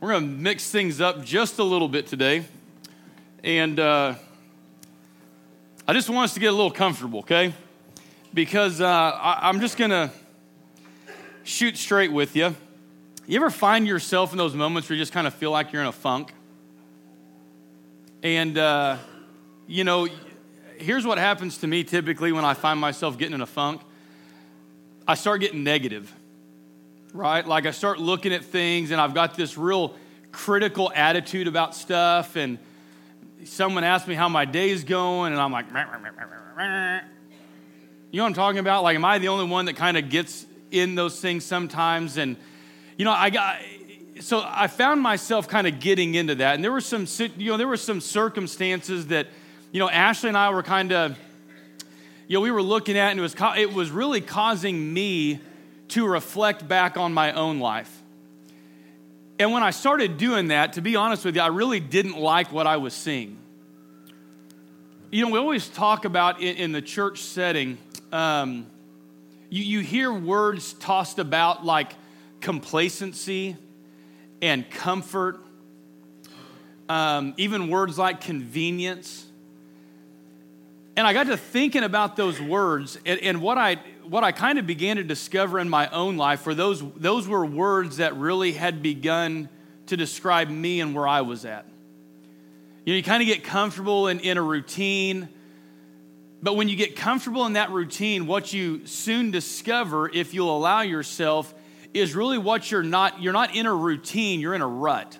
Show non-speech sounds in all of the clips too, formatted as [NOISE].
We're going to mix things up just a little bit today. And uh, I just want us to get a little comfortable, okay? Because uh, I, I'm just going to shoot straight with you. You ever find yourself in those moments where you just kind of feel like you're in a funk? And, uh, you know, here's what happens to me typically when I find myself getting in a funk I start getting negative right? Like I start looking at things and I've got this real critical attitude about stuff. And someone asks me how my day's going, and I'm like, you know what I'm talking about? Like, am I the only one that kind of gets in those things sometimes? And, you know, I got, so I found myself kind of getting into that. And there were some, you know, there were some circumstances that, you know, Ashley and I were kind of, you know, we were looking at, and it was, it was really causing me to reflect back on my own life. And when I started doing that, to be honest with you, I really didn't like what I was seeing. You know, we always talk about in, in the church setting, um, you, you hear words tossed about like complacency and comfort, um, even words like convenience. And I got to thinking about those words and, and what I what I kind of began to discover in my own life were those, those were words that really had begun to describe me and where I was at. You know, you kind of get comfortable in, in a routine, but when you get comfortable in that routine, what you soon discover, if you'll allow yourself, is really what you're not, you're not in a routine, you're in a rut.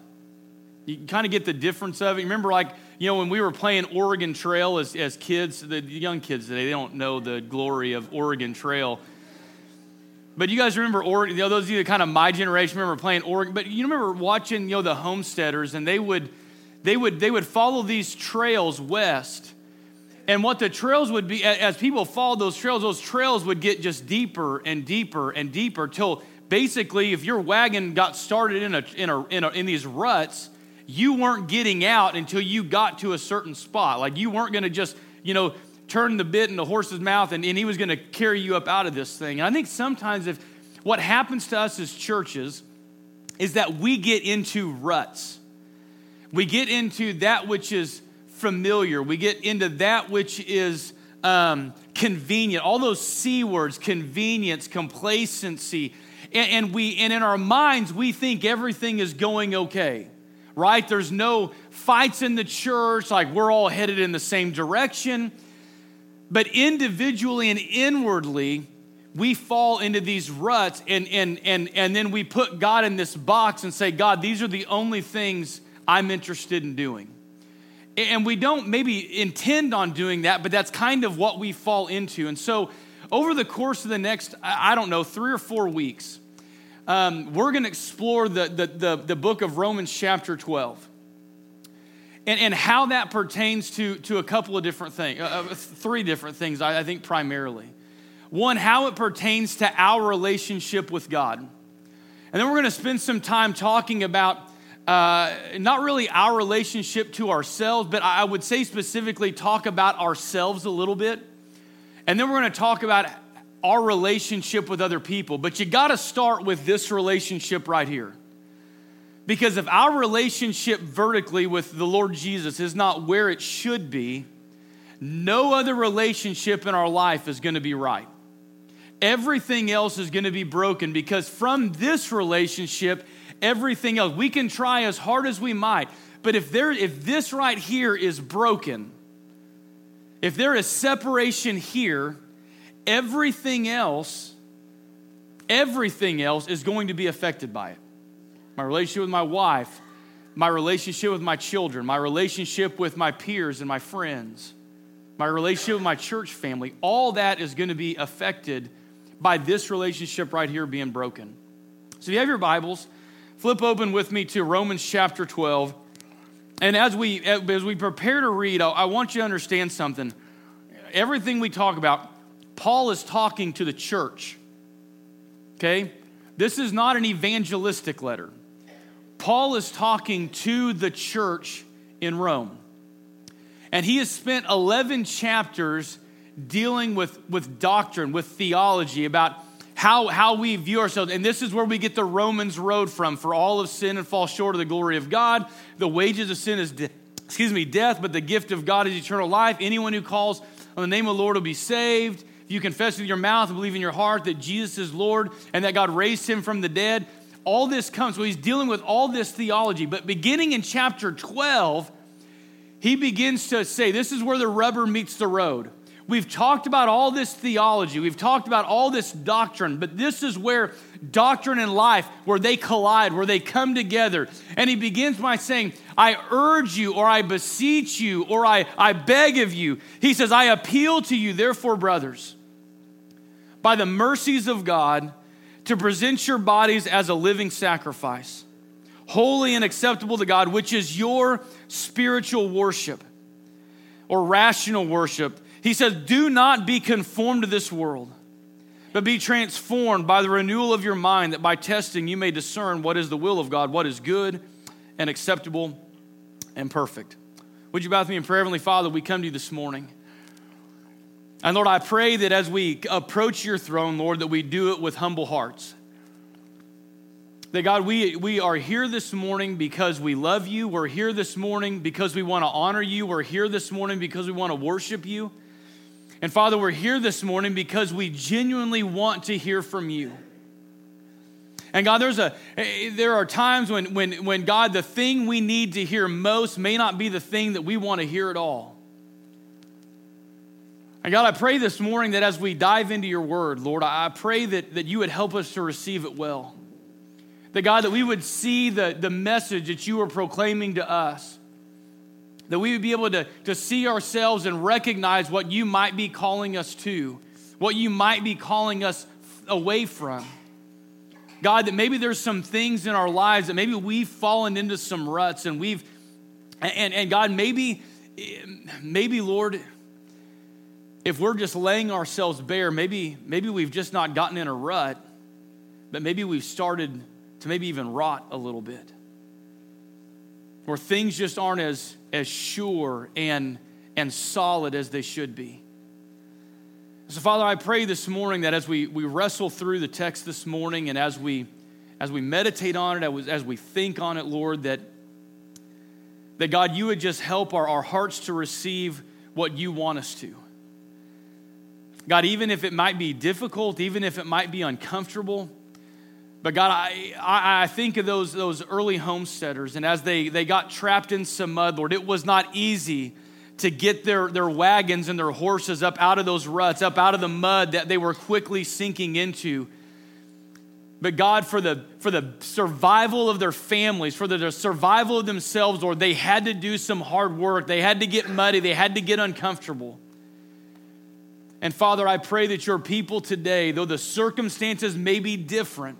You kind of get the difference of it. Remember, like, you know, when we were playing Oregon Trail as, as kids, the young kids today, they don't know the glory of Oregon Trail. But you guys remember Oregon, you know, those of you that kind of my generation remember playing Oregon, but you remember watching, you know, the homesteaders and they would, they would, they would follow these trails west. And what the trails would be, as people followed those trails, those trails would get just deeper and deeper and deeper till basically if your wagon got started in, a, in, a, in, a, in these ruts, you weren't getting out until you got to a certain spot. Like you weren't going to just, you know, turn the bit in the horse's mouth and, and he was going to carry you up out of this thing. And I think sometimes if what happens to us as churches is that we get into ruts. We get into that which is familiar. We get into that which is um, convenient. All those C words convenience, complacency. And, and, we, and in our minds, we think everything is going okay right? There's no fights in the church, like we're all headed in the same direction. But individually and inwardly, we fall into these ruts and, and, and, and then we put God in this box and say, God, these are the only things I'm interested in doing. And we don't maybe intend on doing that, but that's kind of what we fall into. And so, over the course of the next, I don't know, three or four weeks, um, we're going to explore the, the, the, the, book of Romans, chapter 12, and, and how that pertains to, to a couple of different things, uh, uh, three different things, I, I think, primarily. One, how it pertains to our relationship with God. And then we're going to spend some time talking about uh, not really our relationship to ourselves, but I would say specifically talk about ourselves a little bit. And then we're going to talk about our relationship with other people. But you got to start with this relationship right here. Because if our relationship vertically with the Lord Jesus is not where it should be, no other relationship in our life is going to be right. Everything else is going to be broken because from this relationship, everything else, we can try as hard as we might, but if there if this right here is broken, if there is separation here, everything else, everything else is going to be affected by it. My relationship with my wife, my relationship with my children, my relationship with my peers and my friends, my relationship with my church family, all that is going to be affected by this relationship right here being broken. So if you have your Bibles, flip open with me to Romans chapter 12. And as we as we prepare to read, I want you to understand something. Everything we talk about, Paul is talking to the church. Okay? This is not an evangelistic letter. Paul is talking to the church in Rome. And he has spent 11 chapters dealing with, with doctrine, with theology, about how, how we view ourselves. And this is where we get the Romans road from. For all of sin and fall short of the glory of God. The wages of sin is, de- excuse me, death, but the gift of God is eternal life. Anyone who calls on the name of the Lord will be saved. You confess with your mouth and believe in your heart that Jesus is Lord and that God raised him from the dead, all this comes. Well, he's dealing with all this theology. But beginning in chapter 12, he begins to say, This is where the rubber meets the road. We've talked about all this theology, we've talked about all this doctrine, but this is where doctrine and life, where they collide, where they come together. And he begins by saying, I urge you, or I beseech you, or I, I beg of you. He says, I appeal to you, therefore, brothers, by the mercies of God, to present your bodies as a living sacrifice, holy and acceptable to God, which is your spiritual worship or rational worship. He says, Do not be conformed to this world, but be transformed by the renewal of your mind, that by testing you may discern what is the will of God, what is good and acceptable and perfect. Would you bow with me in prayer, Heavenly Father? We come to you this morning. And Lord, I pray that as we approach your throne, Lord, that we do it with humble hearts. That God, we, we are here this morning because we love you. We're here this morning because we want to honor you. We're here this morning because we want to worship you. And Father, we're here this morning because we genuinely want to hear from you. And God, there's a eh, eh, there are times when when when God, the thing we need to hear most may not be the thing that we want to hear at all. And God, I pray this morning that as we dive into your word, Lord, I pray that, that you would help us to receive it well. That God, that we would see the, the message that you are proclaiming to us that we would be able to, to see ourselves and recognize what you might be calling us to, what you might be calling us away from. God, that maybe there's some things in our lives that maybe we've fallen into some ruts and we've, and, and God, maybe, maybe, Lord, if we're just laying ourselves bare, maybe, maybe we've just not gotten in a rut, but maybe we've started to maybe even rot a little bit. Where things just aren't as as sure and, and solid as they should be. So, Father, I pray this morning that as we, we wrestle through the text this morning and as we, as we meditate on it, as we think on it, Lord, that, that God, you would just help our, our hearts to receive what you want us to. God, even if it might be difficult, even if it might be uncomfortable, but God, I, I, think of those, those early homesteaders, and as they, they got trapped in some mud, Lord, it was not easy to get their, their wagons and their horses up out of those ruts, up out of the mud that they were quickly sinking into. But God, for the, for the survival of their families, for the, the survival of themselves, Lord, they had to do some hard work. They had to get muddy. They had to get uncomfortable. And Father, I pray that your people today, though the circumstances may be different,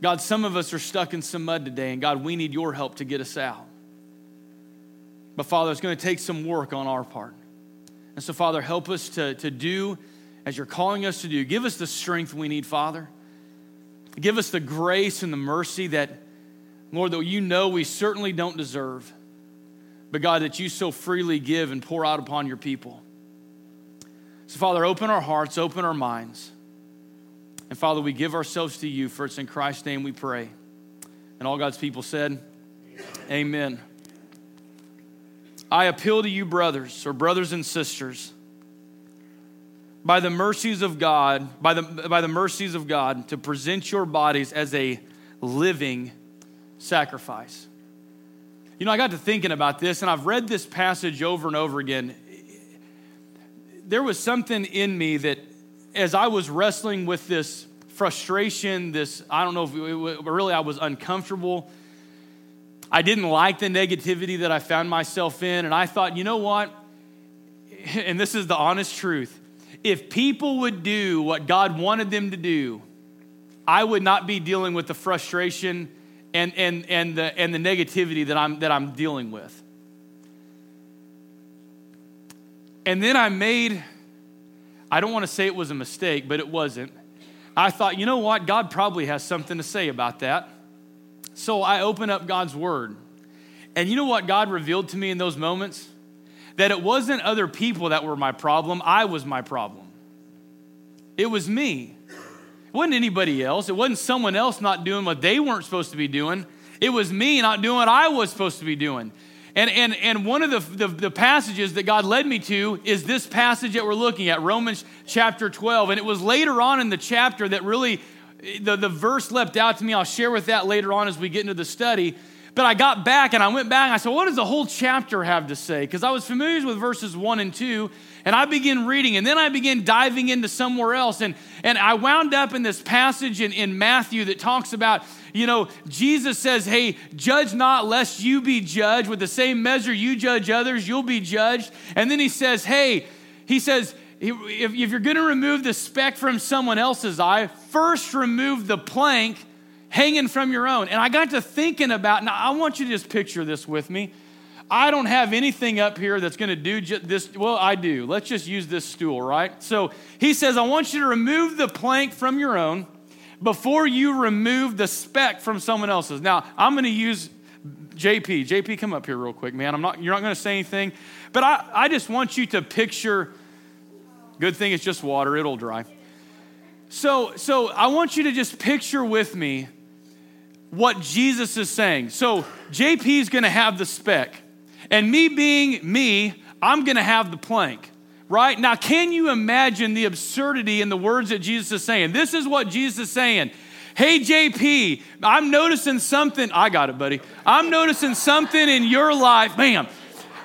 God, some of us are stuck in some mud today, and God, we need your help to get us out. But Father, it's going to take some work on our part. And so, Father, help us to, to do as you're calling us to do. Give us the strength we need, Father. Give us the grace and the mercy that, Lord, that you know we certainly don't deserve, but God, that you so freely give and pour out upon your people. So, Father, open our hearts, open our minds. And Father, we give ourselves to you, for it's in Christ's name we pray. And all God's people said, Amen. Amen. I appeal to you, brothers, or brothers and sisters, by the mercies of God, by the, by the mercies of God, to present your bodies as a living sacrifice. You know, I got to thinking about this, and I've read this passage over and over again. There was something in me that as I was wrestling with this frustration, this, I don't know if it, really I was uncomfortable. I didn't like the negativity that I found myself in. And I thought, you know what? [LAUGHS] And this is the honest truth. If people would do what God wanted them to do, I would not be dealing with the frustration and, and, and, the, and the negativity that I'm, that I'm dealing with. And then I made I don't want to say it was a mistake, but it wasn't. I thought, you know what? God probably has something to say about that. So I open up God's word. And you know what God revealed to me in those moments? That it wasn't other people that were my problem, I was my problem. It was me. It wasn't anybody else. It wasn't someone else not doing what they weren't supposed to be doing. It was me not doing what I was supposed to be doing. And, and, and one of the, the, the, passages that God led me to is this passage that we're looking at, Romans chapter 12. And it was later on in the chapter that really the, the verse leapt out to me. I'll share with that later on as we get into the study. But I got back and I went back and I said, what does the whole chapter have to say? Because I was familiar with verses one and two, and I began reading, and then I began diving into somewhere else. And, and I wound up in this passage in, in Matthew that talks about, you know, Jesus says, Hey, judge not lest you be judged. With the same measure you judge others, you'll be judged. And then he says, Hey, he says, if, if you're going to remove the speck from someone else's eye, first remove the plank hanging from your own. And I got to thinking about, now I want you to just picture this with me. I don't have anything up here that's going to do this. Well, I do. Let's just use this stool, right? So he says, I want you to remove the plank from your own before you remove the speck from someone else's. Now, I'm going to use JP. JP, come up here real quick, man. I'm not, you're not going to say anything, but I, I just want you to picture. Good thing it's just water, it'll dry. So, so I want you to just picture with me what Jesus is saying. So JP is going to have the speck, and me being me, I'm going to have the plank. Right? Now, can you imagine the absurdity in the words that Jesus is saying? This is what Jesus is saying. Hey, JP, I'm noticing something. I got it, buddy. I'm noticing something in your life. Bam.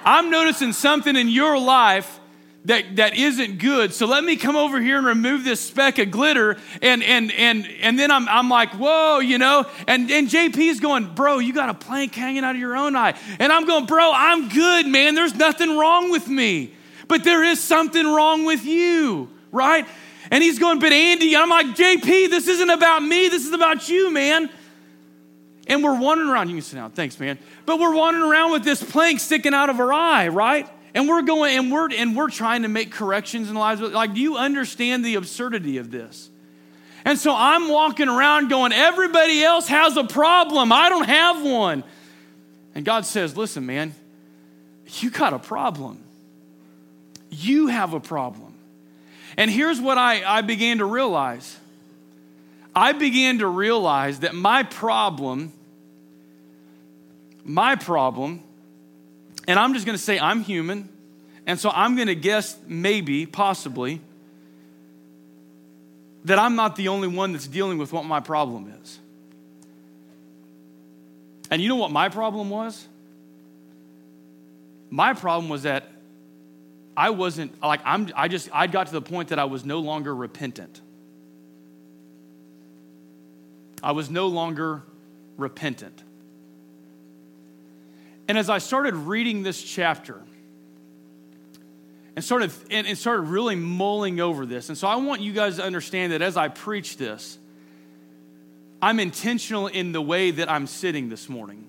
I'm noticing something in your life that, that isn't good. So let me come over here and remove this speck of glitter. And, and, and, and then I'm, I'm like, whoa, you know? And, and JP's going, bro, you got a plank hanging out of your own eye. And I'm going, bro, I'm good, man. There's nothing wrong with me. But there is something wrong with you, right? And he's going, but Andy, I'm like, JP, this isn't about me. This is about you, man. And we're wandering around. You can sit down. Thanks, man. But we're wandering around with this plank sticking out of our eye, right? And we're going and we're and we're trying to make corrections in lives. Like do you understand the absurdity of this? And so i'm walking around going everybody else has a problem. I don't have one. And god says listen man you got a problem. You have a problem. And here's what i, I began to realize. I began to realize that my problem my problem and I'm just going to say I'm human. And so I'm going to guess, maybe, possibly, that I'm not the only one that's dealing with what my problem is. And you know what my problem was? My problem was that I wasn't, like, I'm, I just, I got to the point that I was no longer repentant. I was no longer repentant. And as I started reading this chapter, and started and, and started really mulling over this. And so I want you guys to understand that as I preach this, I'm intentional in the way that I'm sitting this morning.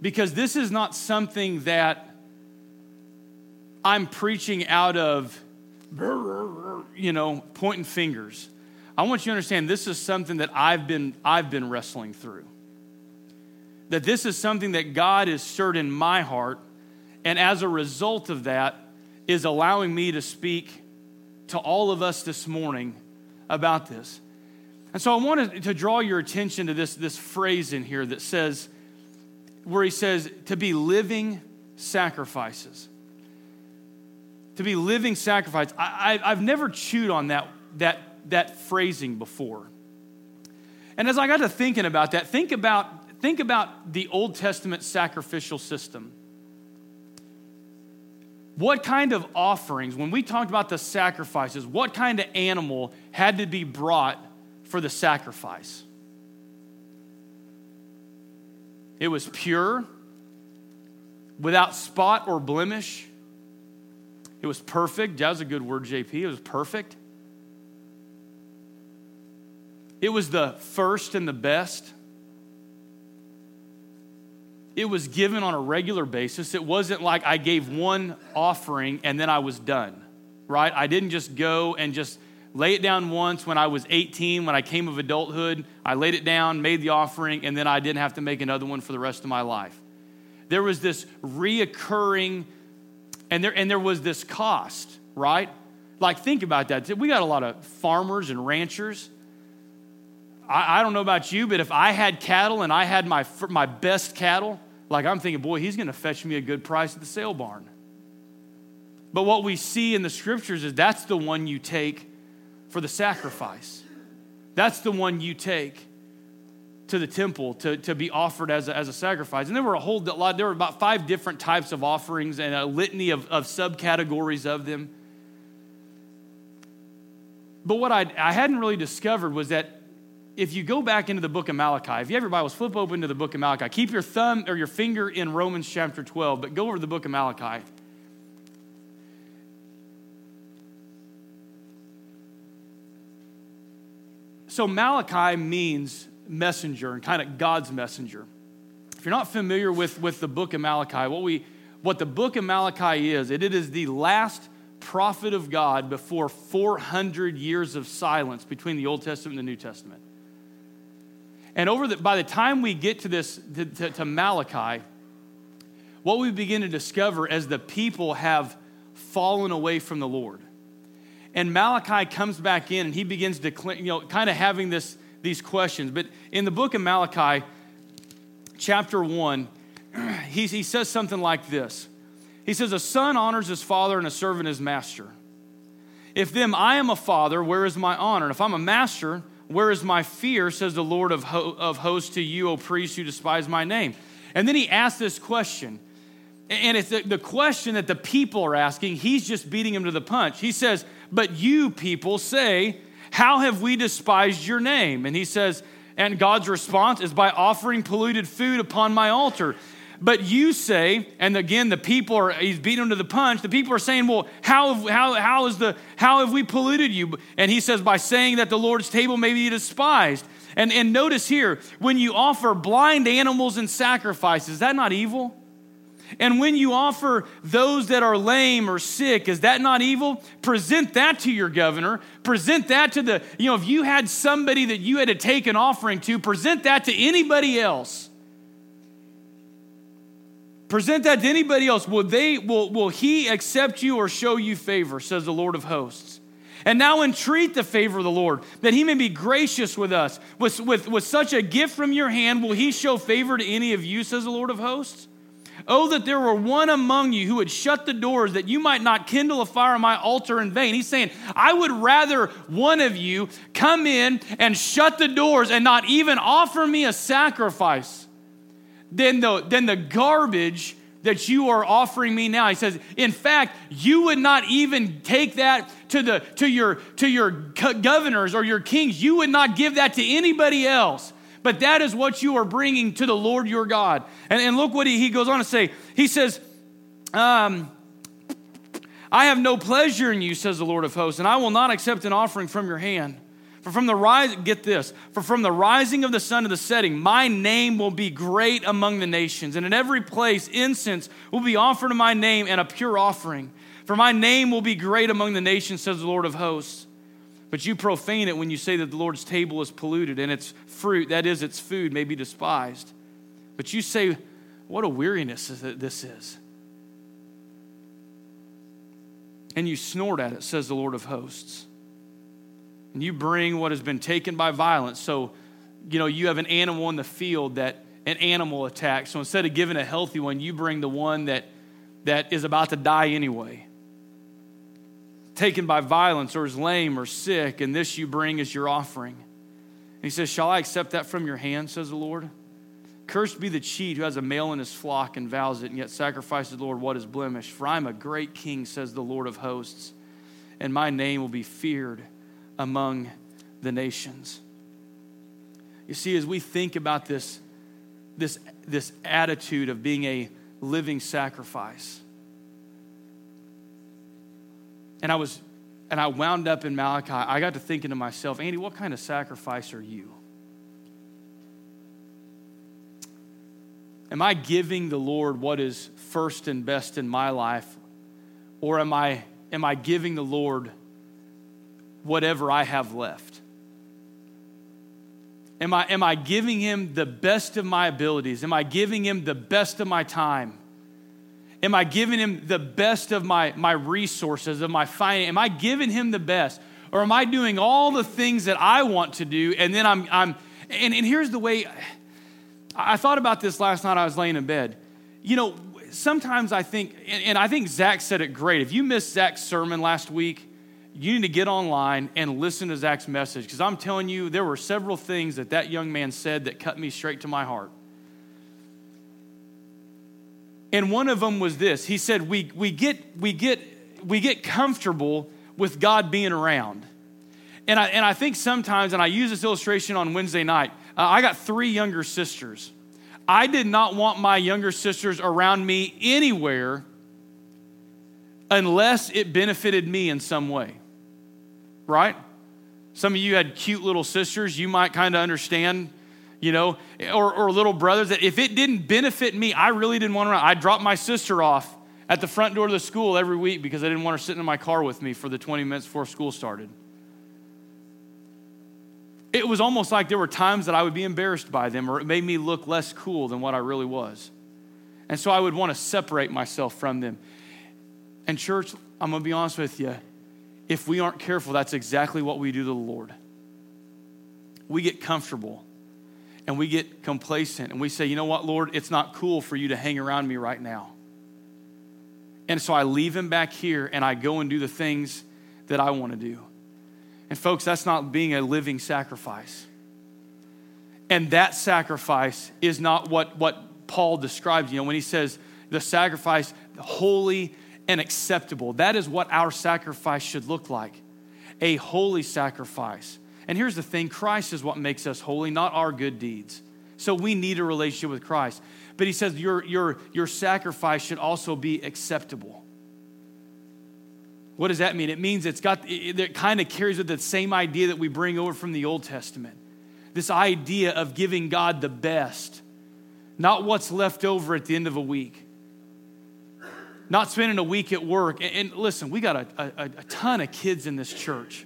Because this is not something that I'm preaching out of, you know, pointing fingers. I want you to understand this is something that I've been, I've been wrestling through that this is something that God has stirred in my heart, and as a result of that, is allowing me to speak to all of us this morning about this. And so I wanted to draw your attention to this, this phrase in here that says, where he says, to be living sacrifices. To be living sacrifice. I, I, I've never chewed on that, that, that phrasing before. And as I got to thinking about that, think about think about the Old Testament sacrificial system. What kind of offerings, when we talked about the sacrifices, what kind of animal had to be brought for the sacrifice? It was pure, without spot or blemish. It was perfect. That was a good word, JP. It was perfect. It was the first and the best it was given on a regular basis. It wasn't like I gave one offering and then I was done, right? I didn't just go and just lay it down once when I was 18, when I came of adulthood. I laid it down, made the offering, and then I didn't have to make another one for the rest of my life. There was this reoccurring, and there, and there was this cost, right? Like, think about that. We got a lot of farmers and ranchers. I, don't know about you, but if I had cattle and I had my, my best cattle, like I'm thinking, boy, he's going to fetch me a good price at the sale barn. But what we see in the scriptures is that's the one you take for the sacrifice. That's the one you take to the temple to, to be offered as a, as a sacrifice. And there were a whole lot, there were about five different types of offerings and a litany of, of subcategories of them. But what I, I hadn't really discovered was that if you go back into the book of Malachi, if you have your Bibles, flip open to the book of Malachi. Keep your thumb or your finger in Romans chapter 12, but go over to the book of Malachi. So, Malachi means messenger and kind of God's messenger. If you're not familiar with, with the book of Malachi, what, we, what the book of Malachi is, it, it is the last prophet of God before 400 years of silence between the Old Testament and the New Testament. And over the, by the time we get to this, to, to, to Malachi, what we begin to discover as the people have fallen away from the Lord. And Malachi comes back in and he begins to, you know, kind of having this, these questions. But in the book of Malachi, chapter 1, [CLEARS THROAT] he, he says something like this He says, A son honors his father and a servant his master. If then I am a father, where is my honor? And if I'm a master, where is my fear, says the Lord of, ho- of hosts to you, O priests who despise my name? And then he asks this question. And it's the, the question that the people are asking. He's just beating him to the punch. He says, but you people say, How have we despised your name? And he says, And God's response is by offering polluted food upon my altar. But you say, and again, the people are, he's beating them to the punch. The people are saying, Well, how, have, how, how, is the, how have we polluted you? And he says, By saying that the Lord's table may be despised. And, and notice here, when you offer blind animals and sacrifices, is that not evil? And when you offer those that are lame or sick, is that not evil? Present that to your governor. Present that to the, you know, if you had somebody that you had to take an offering to, present that to anybody else. Present that to anybody else. Will they will, will he accept you or show you favor, says the Lord of hosts. And now entreat the favor of the Lord, that he may be gracious with us. With, with, with such a gift from your hand, will he show favor to any of you, says the Lord of hosts? Oh, that there were one among you who would shut the doors that you might not kindle a fire on my altar in vain. He's saying, I would rather one of you come in and shut the doors and not even offer me a sacrifice than the, than the garbage that you are offering me now. He says, in fact, you would not even take that to, the, to, your, to your governors or your kings. You would not give that to anybody else but that is what you are bringing to the Lord your God. And, and look what he, he goes on to say. He says, um, I have no pleasure in you, says the Lord of hosts, and I will not accept an offering from your hand. For from the rise, get this, for from the rising of the sun to the setting, my name will be great among the nations, and in every place incense will be offered to my name and a pure offering. For my name will be great among the nations, says the Lord of hosts. But you profane it when you say that the Lord's table is polluted and its fruit, that is, its food, may be despised. But you say, What a weariness this is. And you snort at it, says the Lord of hosts. And you bring what has been taken by violence. So, you know, you have an animal in the field that an animal attacks. So instead of giving a healthy one, you bring the one that, that is about to die anyway taken by violence or is lame or sick, and this you bring as your offering. And he says, Shall I accept that from your hand, says the Lord? Cursed be the cheat who has a male in his flock and vows it, and yet sacrifices the Lord what is blemished. For I am a great king, says the Lord of hosts, and my name will be feared among the nations. You see, as we think about this, this, this attitude of being a living sacrifice, and I was, and I wound up in Malachi. I got to thinking to myself, Andy, what kind of sacrifice are you? Am I giving the Lord what is first and best in my life? Or am I, am I giving the Lord whatever I have left? Am I, am I giving him the best of my abilities? Am I giving him the best of my time? Am I giving him the best of my, my resources, of my finance? Am I giving him the best? Or am I doing all the things that I want to do and then I'm, I'm and, and here's the way I thought about this last night I was laying in bed. You know, sometimes I think, and, and I think Zach said it great. If you missed Zach's sermon last week, you need to get online and listen to Zach's message because I'm telling you, there were several things that that young man said that cut me straight to my heart. And one of them was this he said, We, we, get, we, get, we get comfortable with God being around. And I, and I think sometimes, and I use this illustration on Wednesday night, uh, I got three younger sisters. I did not want my younger sisters around me anywhere unless it benefited me in some way. Right? Some of you had cute little sisters, you might kind of understand, you know, or, or little brothers that if it didn't benefit me, I really didn't want to. I dropped my sister off at the front door of the school every week because I didn't want her sitting in my car with me for the 20 minutes before school started. It was almost like there were times that I would be embarrassed by them or it made me look less cool than what I really was. And so I would want to separate myself from them. And, church, I'm going to be honest with you. If we aren't careful, that's exactly what we do to the Lord. We get comfortable and we get complacent and we say, you know what, Lord, it's not cool for you to hang around me right now. And so I leave him back here and I go and do the things that I want to do. And folks, that's not being a living sacrifice. And that sacrifice is not what, what Paul describes, you know, when he says the sacrifice, the holy and acceptable. That is what our sacrifice should look like a holy sacrifice. And here's the thing Christ is what makes us holy, not our good deeds. So we need a relationship with Christ. But he says your, your, your sacrifice should also be acceptable. What does that mean? It means it's got, it, it kind of carries with the same idea that we bring over from the Old Testament. This idea of giving God the best, not what's left over at the end of a week. Not spending a week at work. And, and listen, we got a, a, a ton of kids in this church.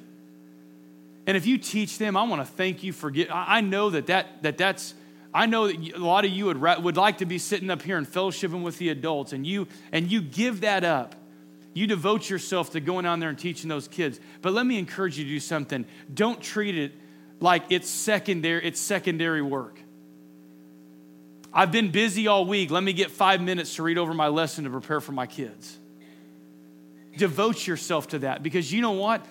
And if you teach them, I want to thank you for get. I know that, that, that that's I know that a lot of you would, would like to be sitting up here and fellowshipping with the adults, and you, and you give that up. You devote yourself to going down there and teaching those kids. But let me encourage you to do something. Don't treat it like it's secondary, it's secondary work. I've been busy all week. Let me get five minutes to read over my lesson to prepare for my kids. Devote yourself to that because you know what?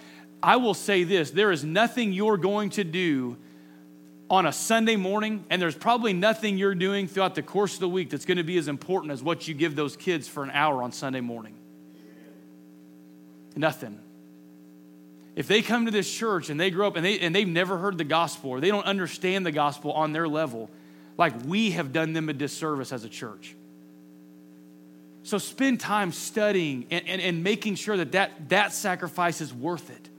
I will say this there is nothing you're going to do on a Sunday morning, and there's probably nothing you're doing throughout the course of the week that's going to be as important as what you give those kids for an hour on Sunday morning. Nothing. If they come to this church and they grow up and, they, and they've never heard the gospel or they don't understand the gospel on their level, like we have done them a disservice as a church. So spend time studying and, and, and making sure that, that that sacrifice is worth it,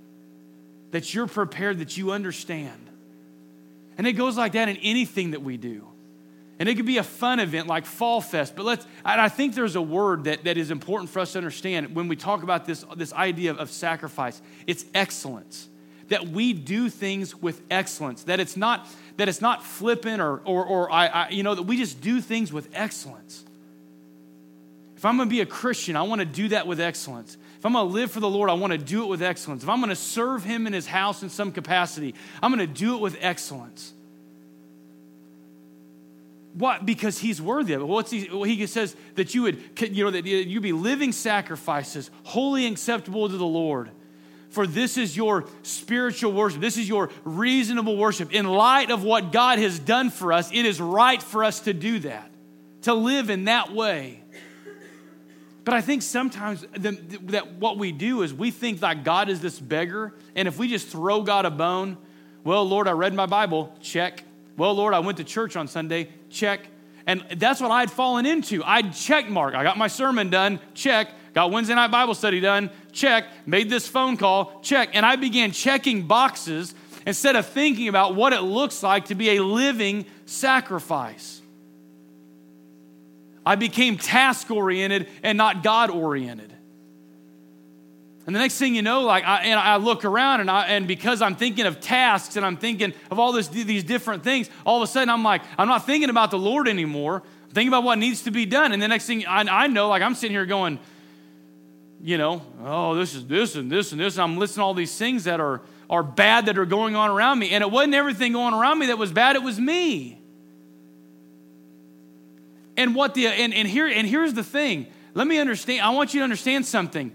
that you're prepared, that you understand. And it goes like that in anything that we do. And it could be a fun event like Fall Fest, but let's, and I think there's a word that, that is important for us to understand when we talk about this, this idea of sacrifice. It's excellence. That we do things with excellence. That it's not, that it's not flippant or, or, or I, I, you know, that we just do things with excellence. If I'm gonna be a Christian, I wanna do that with excellence. If I'm gonna live for the Lord, I wanna do it with excellence. If I'm gonna serve Him in His house in some capacity, I'm gonna do it with excellence. What? Because he's worthy of it. What's he, well, he says that you would, you know, that you'd be living sacrifices, holy acceptable to the Lord. For this is your spiritual worship. This is your reasonable worship. In light of what God has done for us, it is right for us to do that, to live in that way. But I think sometimes the, that what we do is we think that God is this beggar, and if we just throw God a bone, well, Lord, I read my Bible, check. Well, Lord, I went to church on Sunday, check. And that's what I'd fallen into. I'd check mark. I got my sermon done, check. Got Wednesday night Bible study done, check. Made this phone call, check. And I began checking boxes instead of thinking about what it looks like to be a living sacrifice. I became task oriented and not God oriented. And the next thing you know, like, I, and I look around, and, I, and because I'm thinking of tasks and I'm thinking of all this, these different things, all of a sudden I'm like, I'm not thinking about the Lord anymore. Thinking about what needs to be done. And the next thing I, I know, like, I'm sitting here going, you know, oh, this is this and this and this. And I'm listening to all these things that are, are bad that are going on around me. And it wasn't everything going around me that was bad, it was me. And what the and, and here and here's the thing. Let me understand. I want you to understand something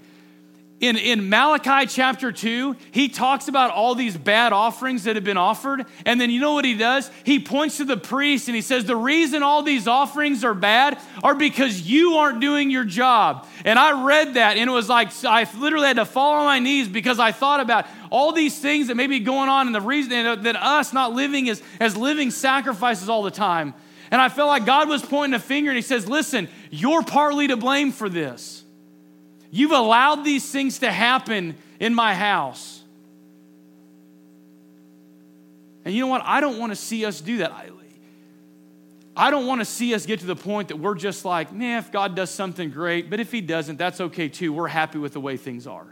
in, in Malachi chapter 2, he talks about all these bad offerings that have been offered. And then you know what he does? He points to the priest and he says, The reason all these offerings are bad are because you aren't doing your job. And I read that and it was like, I literally had to fall on my knees because I thought about all these things that may be going on and the reason that us not living as, as living sacrifices all the time. And I felt like God was pointing a finger and he says, Listen, you're partly to blame for this. You've allowed these things to happen in my house. And you know what? I don't want to see us do that. I, I don't want to see us get to the point that we're just like, man, if God does something great, but if He doesn't, that's okay too. We're happy with the way things are.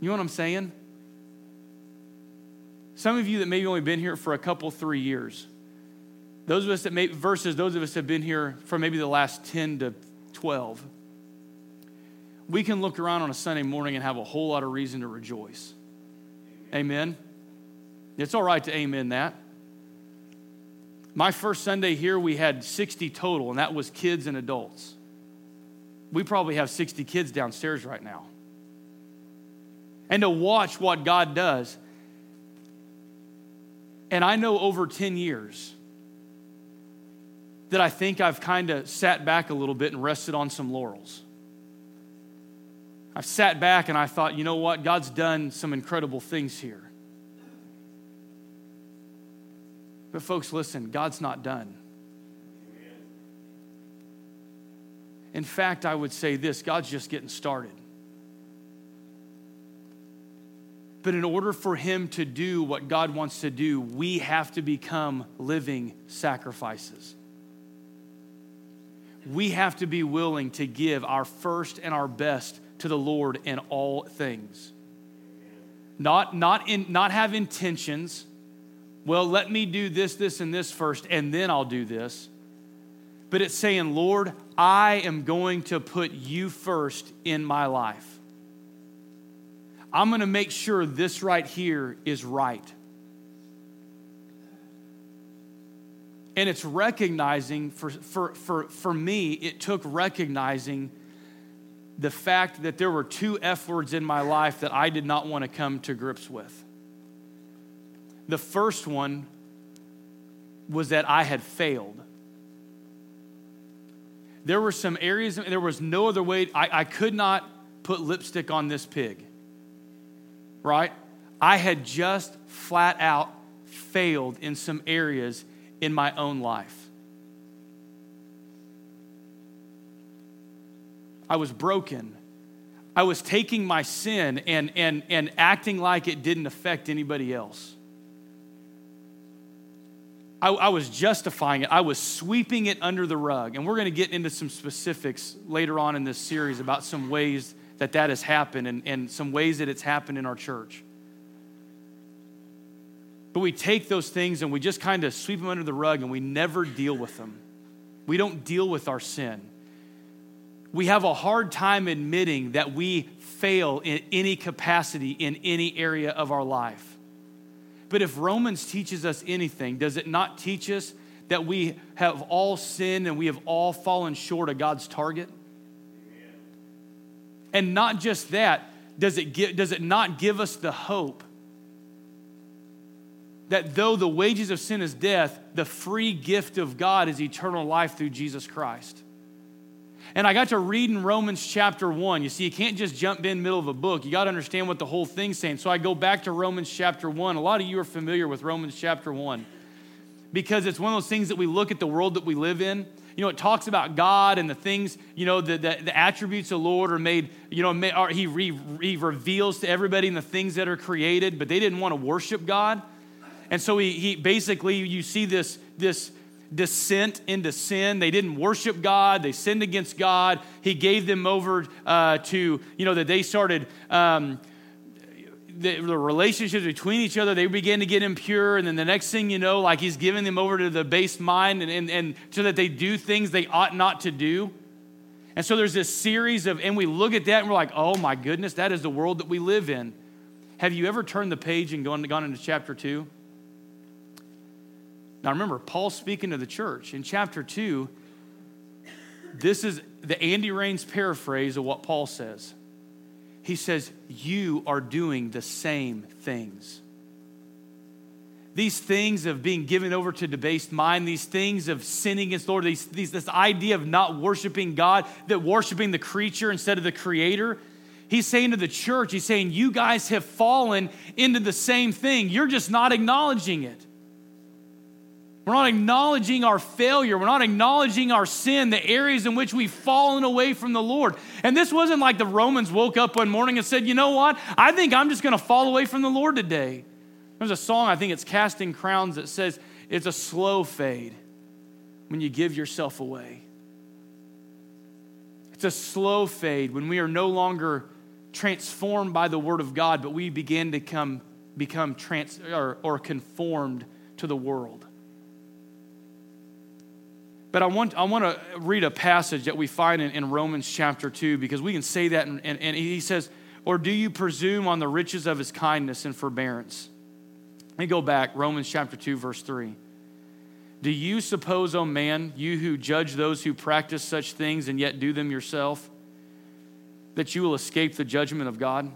You know what I'm saying? Some of you that maybe only been here for a couple, three years, those of us that may, versus those of us that have been here for maybe the last 10 to 12 we can look around on a Sunday morning and have a whole lot of reason to rejoice. Amen. It's all right to amen that. My first Sunday here, we had 60 total, and that was kids and adults. We probably have 60 kids downstairs right now. And to watch what God does. And I know over 10 years that I think I've kind of sat back a little bit and rested on some laurels. I've sat back and I thought, you know what? God's done some incredible things here. But, folks, listen, God's not done. In fact, I would say this God's just getting started. But in order for Him to do what God wants to do, we have to become living sacrifices. We have to be willing to give our first and our best to the Lord in all things. Not, not, in, not have intentions. Well, let me do this, this, and this first, and then I'll do this. But it's saying, Lord, I am going to put you first in my life. I'm going to make sure this right here is right. And it's recognizing, for, for, for, for me, it took recognizing the fact that there were two F words in my life that I did not want to come to grips with. The first one was that I had failed. There were some areas, there was no other way, I, I could not put lipstick on this pig, right? I had just flat out failed in some areas in my own life. I was broken. I was taking my sin and, and, and acting like it didn't affect anybody else. I, I was justifying it. I was sweeping it under the rug. And we're going to get into some specifics later on in this series about some ways that that has happened and, and some ways that it's happened in our church. But we take those things and we just kind of sweep them under the rug and we never deal with them. We don't deal with our sin we have a hard time admitting that we fail in any capacity in any area of our life. But if Romans teaches us anything, does it not teach us that we have all sinned and we have all fallen short of God's target? And not just that, does it, give, does it not give us the hope that though the wages of sin is death, the free gift of God is eternal life through Jesus Christ? And I got to read in Romans chapter 1. You see, you can't just jump in middle of a book. You got to understand what the whole thing's saying. So I go back to Romans chapter 1. A lot of you are familiar with Romans chapter 1 because it's one of those things that we look at the world that we live in. You know, it talks about God and the things, you know, the, the, the attributes of the Lord are made, you know, are, he, re, he reveals to everybody in the things that are created, but they didn't want to worship God. And so he, he basically, you see this, this descent into sin. They didn't worship God. They sinned against God. He gave them over uh, to, you know, that they started. Um, the, the, relationships between each other, they began to get impure. And then the next thing you know, like he's giving them over to the base mind and, and, and so that they do things they ought not to do. And so there's this series of, and we look at that and we're like, oh my goodness, that is the world that we live in. Have you ever turned the page and gone, gone into chapter two? Now remember, Paul's speaking to the church. In chapter two, this is the Andy Rains paraphrase of what Paul says. He says, You are doing the same things. These things of being given over to debased mind, these things of sinning against the Lord, these, these, this idea of not worshiping God, that worshiping the creature instead of the creator. He's saying to the church, He's saying, You guys have fallen into the same thing. You're just not acknowledging it. We're not acknowledging our failure. We're not acknowledging our sin, the areas in which we've fallen away from the Lord. And this wasn't like the Romans woke up one morning and said, you know what? I think I'm just going to fall away from the Lord today. There's a song, I think it's Casting Crowns, that says it's a slow fade when you give yourself away. It's a slow fade when we are no longer transformed by the Word of God, but we begin to come, become trans, or, or conformed to the world. But I want, I want to read a passage that we find in, in Romans chapter 2 because we can say that, and, and, and he says, Or do you presume on the riches of his kindness and forbearance? Let me go back, Romans chapter 2, verse 3. Do you suppose, O oh man, you who judge those who practice such things and yet do them yourself, that you will escape the judgment of God?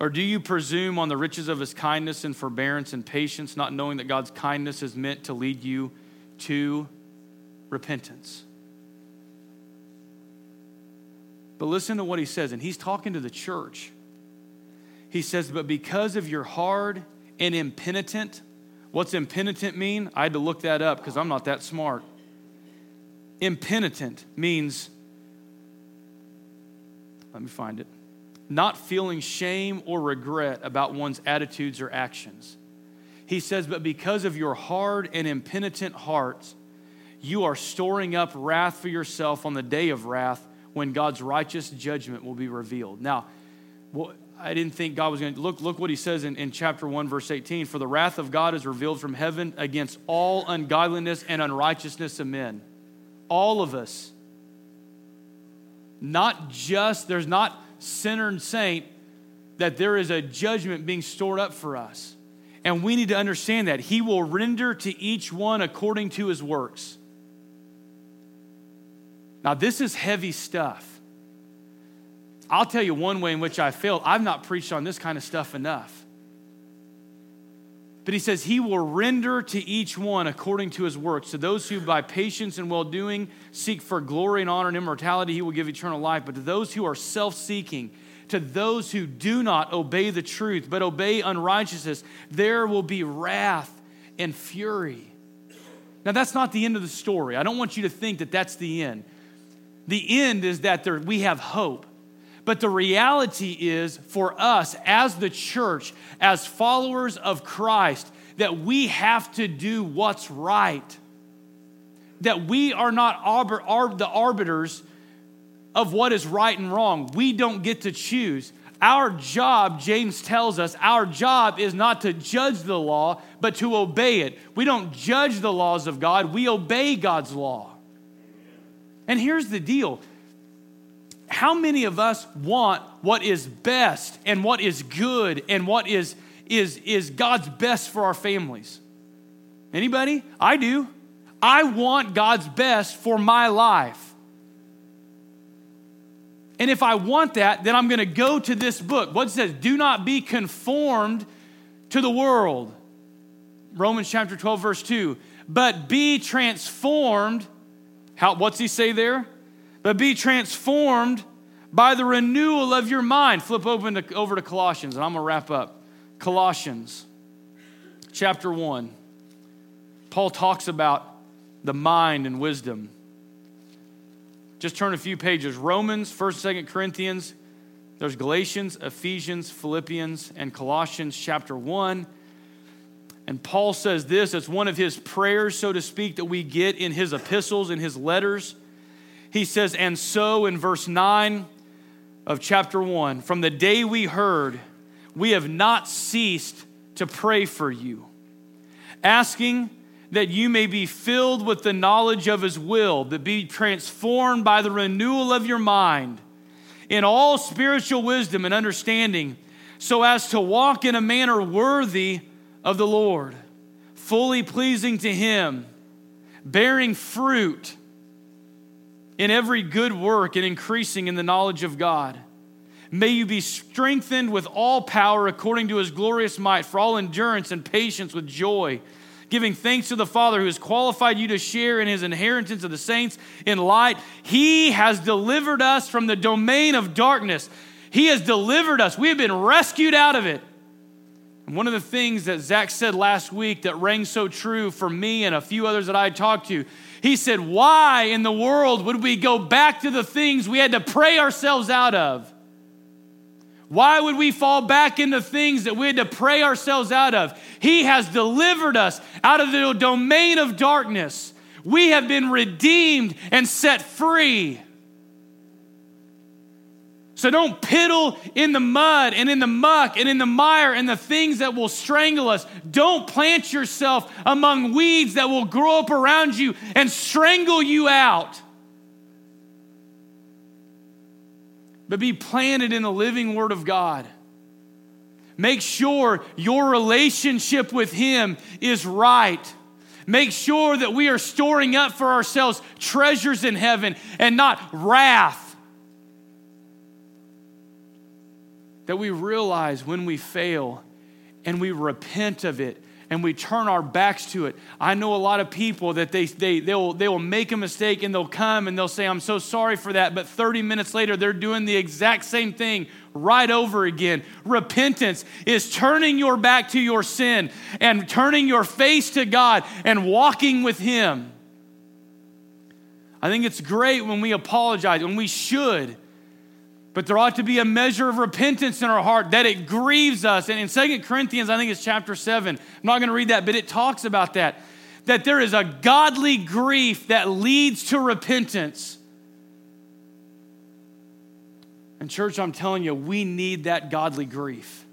Or do you presume on the riches of his kindness and forbearance and patience, not knowing that God's kindness is meant to lead you to repentance? But listen to what he says, and he's talking to the church. He says, But because of your hard and impenitent, what's impenitent mean? I had to look that up because I'm not that smart. Impenitent means, let me find it not feeling shame or regret about one's attitudes or actions. He says, But because of your hard and impenitent hearts, you are storing up wrath for yourself on the day of wrath when God's righteous judgment will be revealed. Now, I didn't think God was going to look. Look what he says in, in chapter 1, verse 18. For the wrath of God is revealed from heaven against all ungodliness and unrighteousness of men. All of us. Not just, there's not sinner and saint, that there is a judgment being stored up for us. And we need to understand that. He will render to each one according to his works. Now, this is heavy stuff. I'll tell you one way in which I failed. I've not preached on this kind of stuff enough. But he says, He will render to each one according to his works. To those who by patience and well doing seek for glory and honor and immortality, he will give eternal life. But to those who are self seeking, to those who do not obey the truth, but obey unrighteousness, there will be wrath and fury. Now, that's not the end of the story. I don't want you to think that that's the end. The end is that there, we have hope. But the reality is for us as the church, as followers of Christ, that we have to do what's right. That we are not arbor, ar- the arbiters of what is right and wrong. We don't get to choose. Our job, James tells us, our job is not to judge the law, but to obey it. We don't judge the laws of God, we obey God's law. And here's the deal how many of us want what is best and what is good and what is, is, is God's best for our families? Anybody? I do. I want God's best for my life. And if I want that, then I'm going to go to this book. What says, do not be conformed to the world. Romans chapter 12, verse 2. But be transformed. How, what's he say there? But be transformed by the renewal of your mind. Flip open to, over to Colossians, and I'm going to wrap up. Colossians chapter 1. Paul talks about the mind and wisdom. Just turn a few pages. Romans, 1st, 2nd Corinthians, there's Galatians, Ephesians, Philippians, and Colossians chapter 1. And Paul says this it's one of his prayers, so to speak, that we get in his epistles and his letters. He says, And so in verse 9 of chapter 1, from the day we heard, we have not ceased to pray for you, asking that you may be filled with the knowledge of his will, that be transformed by the renewal of your mind in all spiritual wisdom and understanding, so as to walk in a manner worthy of the Lord, fully pleasing to him, bearing fruit in every good work and increasing in the knowledge of God. May you be strengthened with all power according to his glorious might for all endurance and patience with joy giving thanks to the Father who has qualified you to share in his inheritance of the saints in light. He has delivered us from the domain of darkness. He has delivered us. We have been rescued out of it. And one of the things that Zach said last week that rang so true for me and a few others that I talked to, he said, Why in the world would we go back to the things we had to pray ourselves out of? Why would we fall back into things that we had to pray ourselves out of? He has delivered us out of the domain of darkness. We have been redeemed and set free. So don't piddle in the mud and in the muck and in the mire and the things that will strangle us. Don't plant yourself among weeds that will grow up around you and strangle you out. but be planted in the living Word of God. Make sure your relationship with Him is right. Make sure that we are storing up for ourselves treasures in heaven and not wrath. That we realize when we fail and we repent of it and we turn our backs to it. I know a lot of people that they, they, they, will, they will make a mistake and they'll come and they'll say, I'm so sorry for that. But 30 minutes later, they're doing the exact same thing right over again. Repentance is turning your back to your sin and turning your face to God and walking with Him. I think it's great when we apologize, when we should. But there ought to be a measure of repentance in our heart that it grieves us. And in Second Corinthians, I think it's chapter 7, I'm not going to read that, but it talks about that. That there is a godly grief that leads to repentance. And, church, I'm telling you, we need that godly grief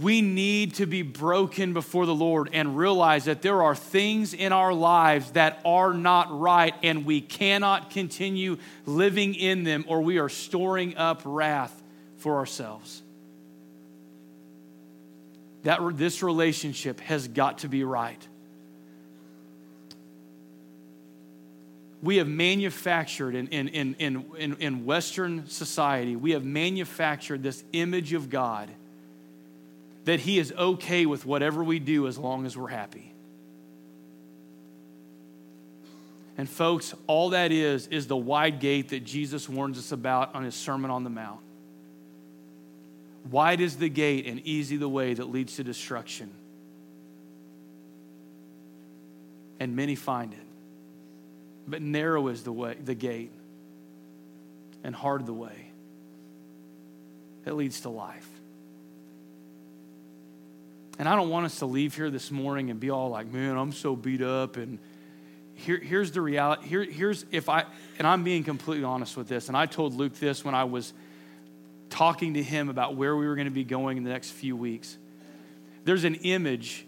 we need to be broken before the Lord and realize that there are things in our lives that are not right and we cannot continue living in them or we are storing up wrath for ourselves. That this relationship has got to be right. We have manufactured in, in, in, in, in Western society, we have manufactured this image of God that He is okay with whatever we do as long as we're happy. And, folks, all that is, is the wide gate that Jesus warns us about on His Sermon on the Mount. Wide is the gate and easy the way that leads to destruction. And many find it. But narrow is the way, the gate, and hard the way that leads to life. And I don't want us to leave here this morning and be all like, man, I'm so beat up. And here, here's the reality. Here, here's if I, and I'm being completely honest with this, and I told Luke this when I was talking to him about where we were going to be going in the next few weeks. There's an image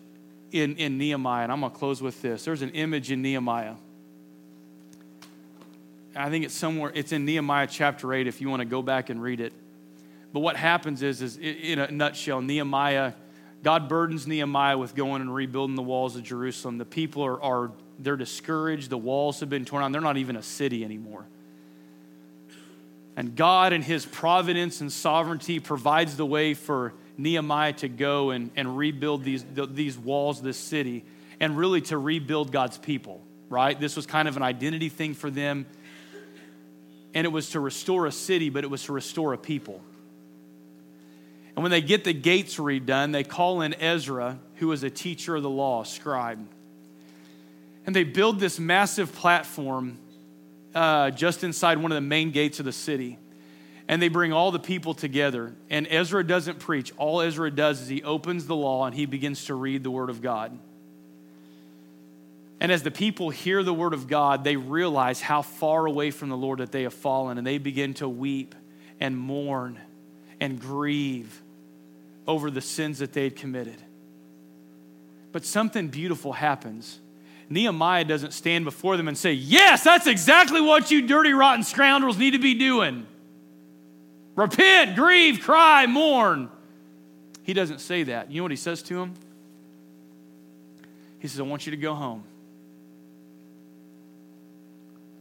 in, in Nehemiah, and I'm going to close with this. There's an image in Nehemiah. I think it's somewhere, it's in Nehemiah chapter 8 if you want to go back and read it. But what happens is, is in a nutshell, Nehemiah God burdens Nehemiah with going and rebuilding the walls of Jerusalem. The people are, are they're discouraged. The walls have been torn down. They're not even a city anymore. And God, in His providence and sovereignty, provides the way for Nehemiah to go and, and rebuild these, these walls, this city, and really to rebuild God's people, right? This was kind of an identity thing for them. And it was to restore a city, but it was to restore a people. And when they get the gates redone, they call in Ezra, who was a teacher of the law, a scribe. And they build this massive platform uh, just inside one of the main gates of the city. and they bring all the people together. And Ezra doesn't preach. All Ezra does is he opens the law and he begins to read the word of God. And as the people hear the word of God, they realize how far away from the Lord that they have fallen, and they begin to weep and mourn and grieve over the sins that they had committed. But something beautiful happens. Nehemiah doesn't stand before them and say, Yes, that's exactly what you dirty, rotten scoundrels need to be doing. Repent, grieve, cry, mourn. He doesn't say that. You know what he says to them? He says, I want you to go home.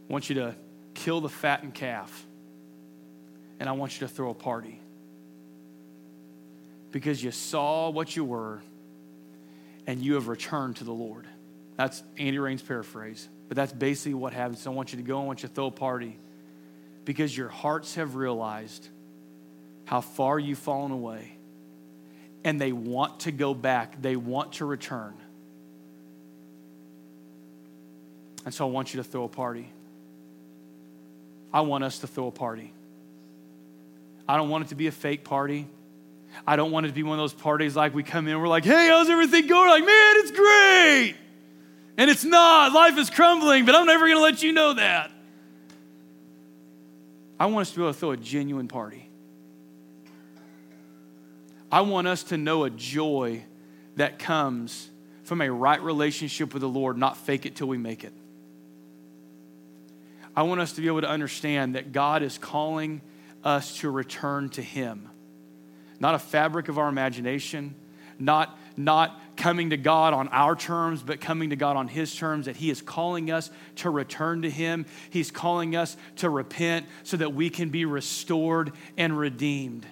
I want you to kill the fattened calf. And I want you to throw a party. Because you saw what you were and you have returned to the Lord. That's Andy Rain's paraphrase. But that's basically what happens. I want you to go, I want you to throw a party. Because your hearts have realized how far you've fallen away. And they want to go back, they want to return. And so I want you to throw a party. I want us to throw a party. I don't want it to be a fake party. I don't want it to be one of those parties like we come in, we're like, hey, how's everything going? Like, man, it's great. And it's not. Life is crumbling, but I'm never going to let you know that. I want us to be able to throw a genuine party. I want us to know a joy that comes from a right relationship with the Lord, not fake it till we make it. I want us to be able to understand that God is calling us to return to Him. Not a fabric of our imagination, not, not coming to God on our terms, but coming to God on His terms, that He is calling us to return to Him. He's calling us to repent so that we can be restored and redeemed.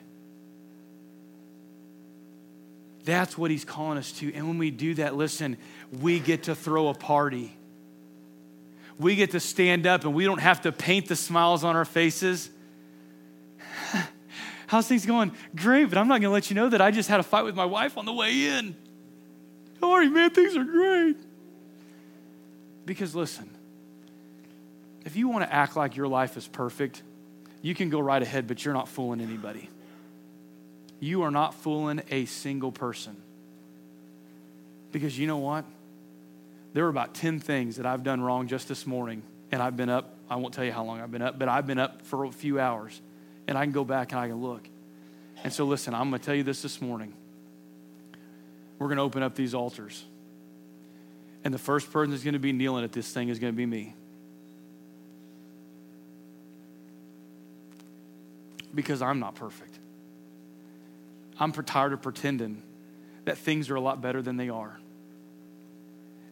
That's what He's calling us to. And when we do that, listen, we get to throw a party we get to stand up and we don't have to paint the smiles on our faces. How's things going? Great, but I'm not going to let you know that I just had a fight with my wife on the way in. Don't worry, man, things are great. Because listen, if you want to act like your life is perfect, you can go right ahead, but you're not fooling anybody. You are not fooling a single person. Because you know what? there were about 10 things that I've done wrong just this morning, and I've been up. I won't tell you how long I've been up, but I've been up for a few hours, and I can go back and I can look. And so, listen, I'm going to tell you this this morning. We're going to open up these altars. And the first person that's going to be kneeling at this thing is going to be me. Because I'm not perfect. I'm tired of pretending that things are a lot better than they are.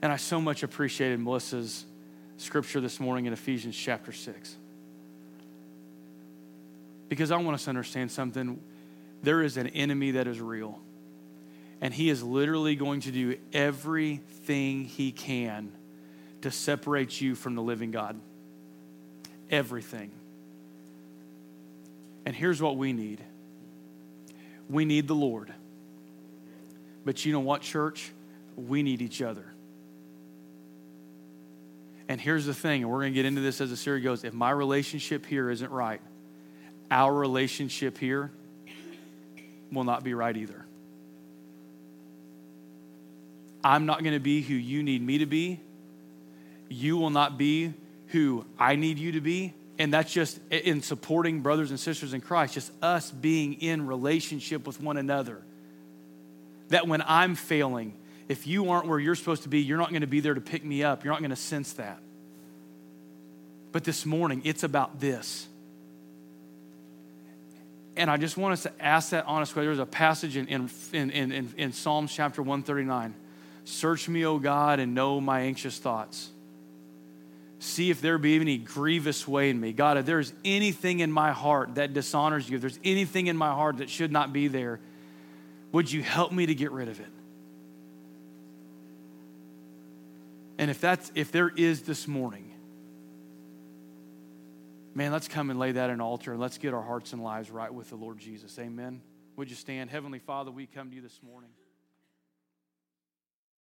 And I so much appreciated Melissa's scripture this morning in Ephesians chapter 6. Because I want us to understand something. There is an enemy that is real. And he is literally going to do everything he can to separate you from the living God. Everything. And here's what we need we need the Lord. But you know what, church? We need each other. And here's the thing, and we're going to get into this as the series goes. If my relationship here isn't right, our relationship here will not be right either. I'm not going to be who you need me to be. You will not be who I need you to be. And that's just in supporting brothers and sisters in Christ, just us being in relationship with one another. That when I'm failing, if you aren't where you're supposed to be, you're not going to be there to pick me up. You're not going to sense that. But this morning, it's about this. And I just want us to ask that honest question. There's a passage in, in, in, in, in Psalms chapter 139 Search me, O God, and know my anxious thoughts. See if there be any grievous way in me. God, if there's anything in my heart that dishonors you, if there's anything in my heart that should not be there, would you help me to get rid of it? And if that's if there is this morning, man, let's come and lay that in an altar and let's get our hearts and lives right with the Lord Jesus. Amen. Would you stand? Heavenly Father, we come to you this morning.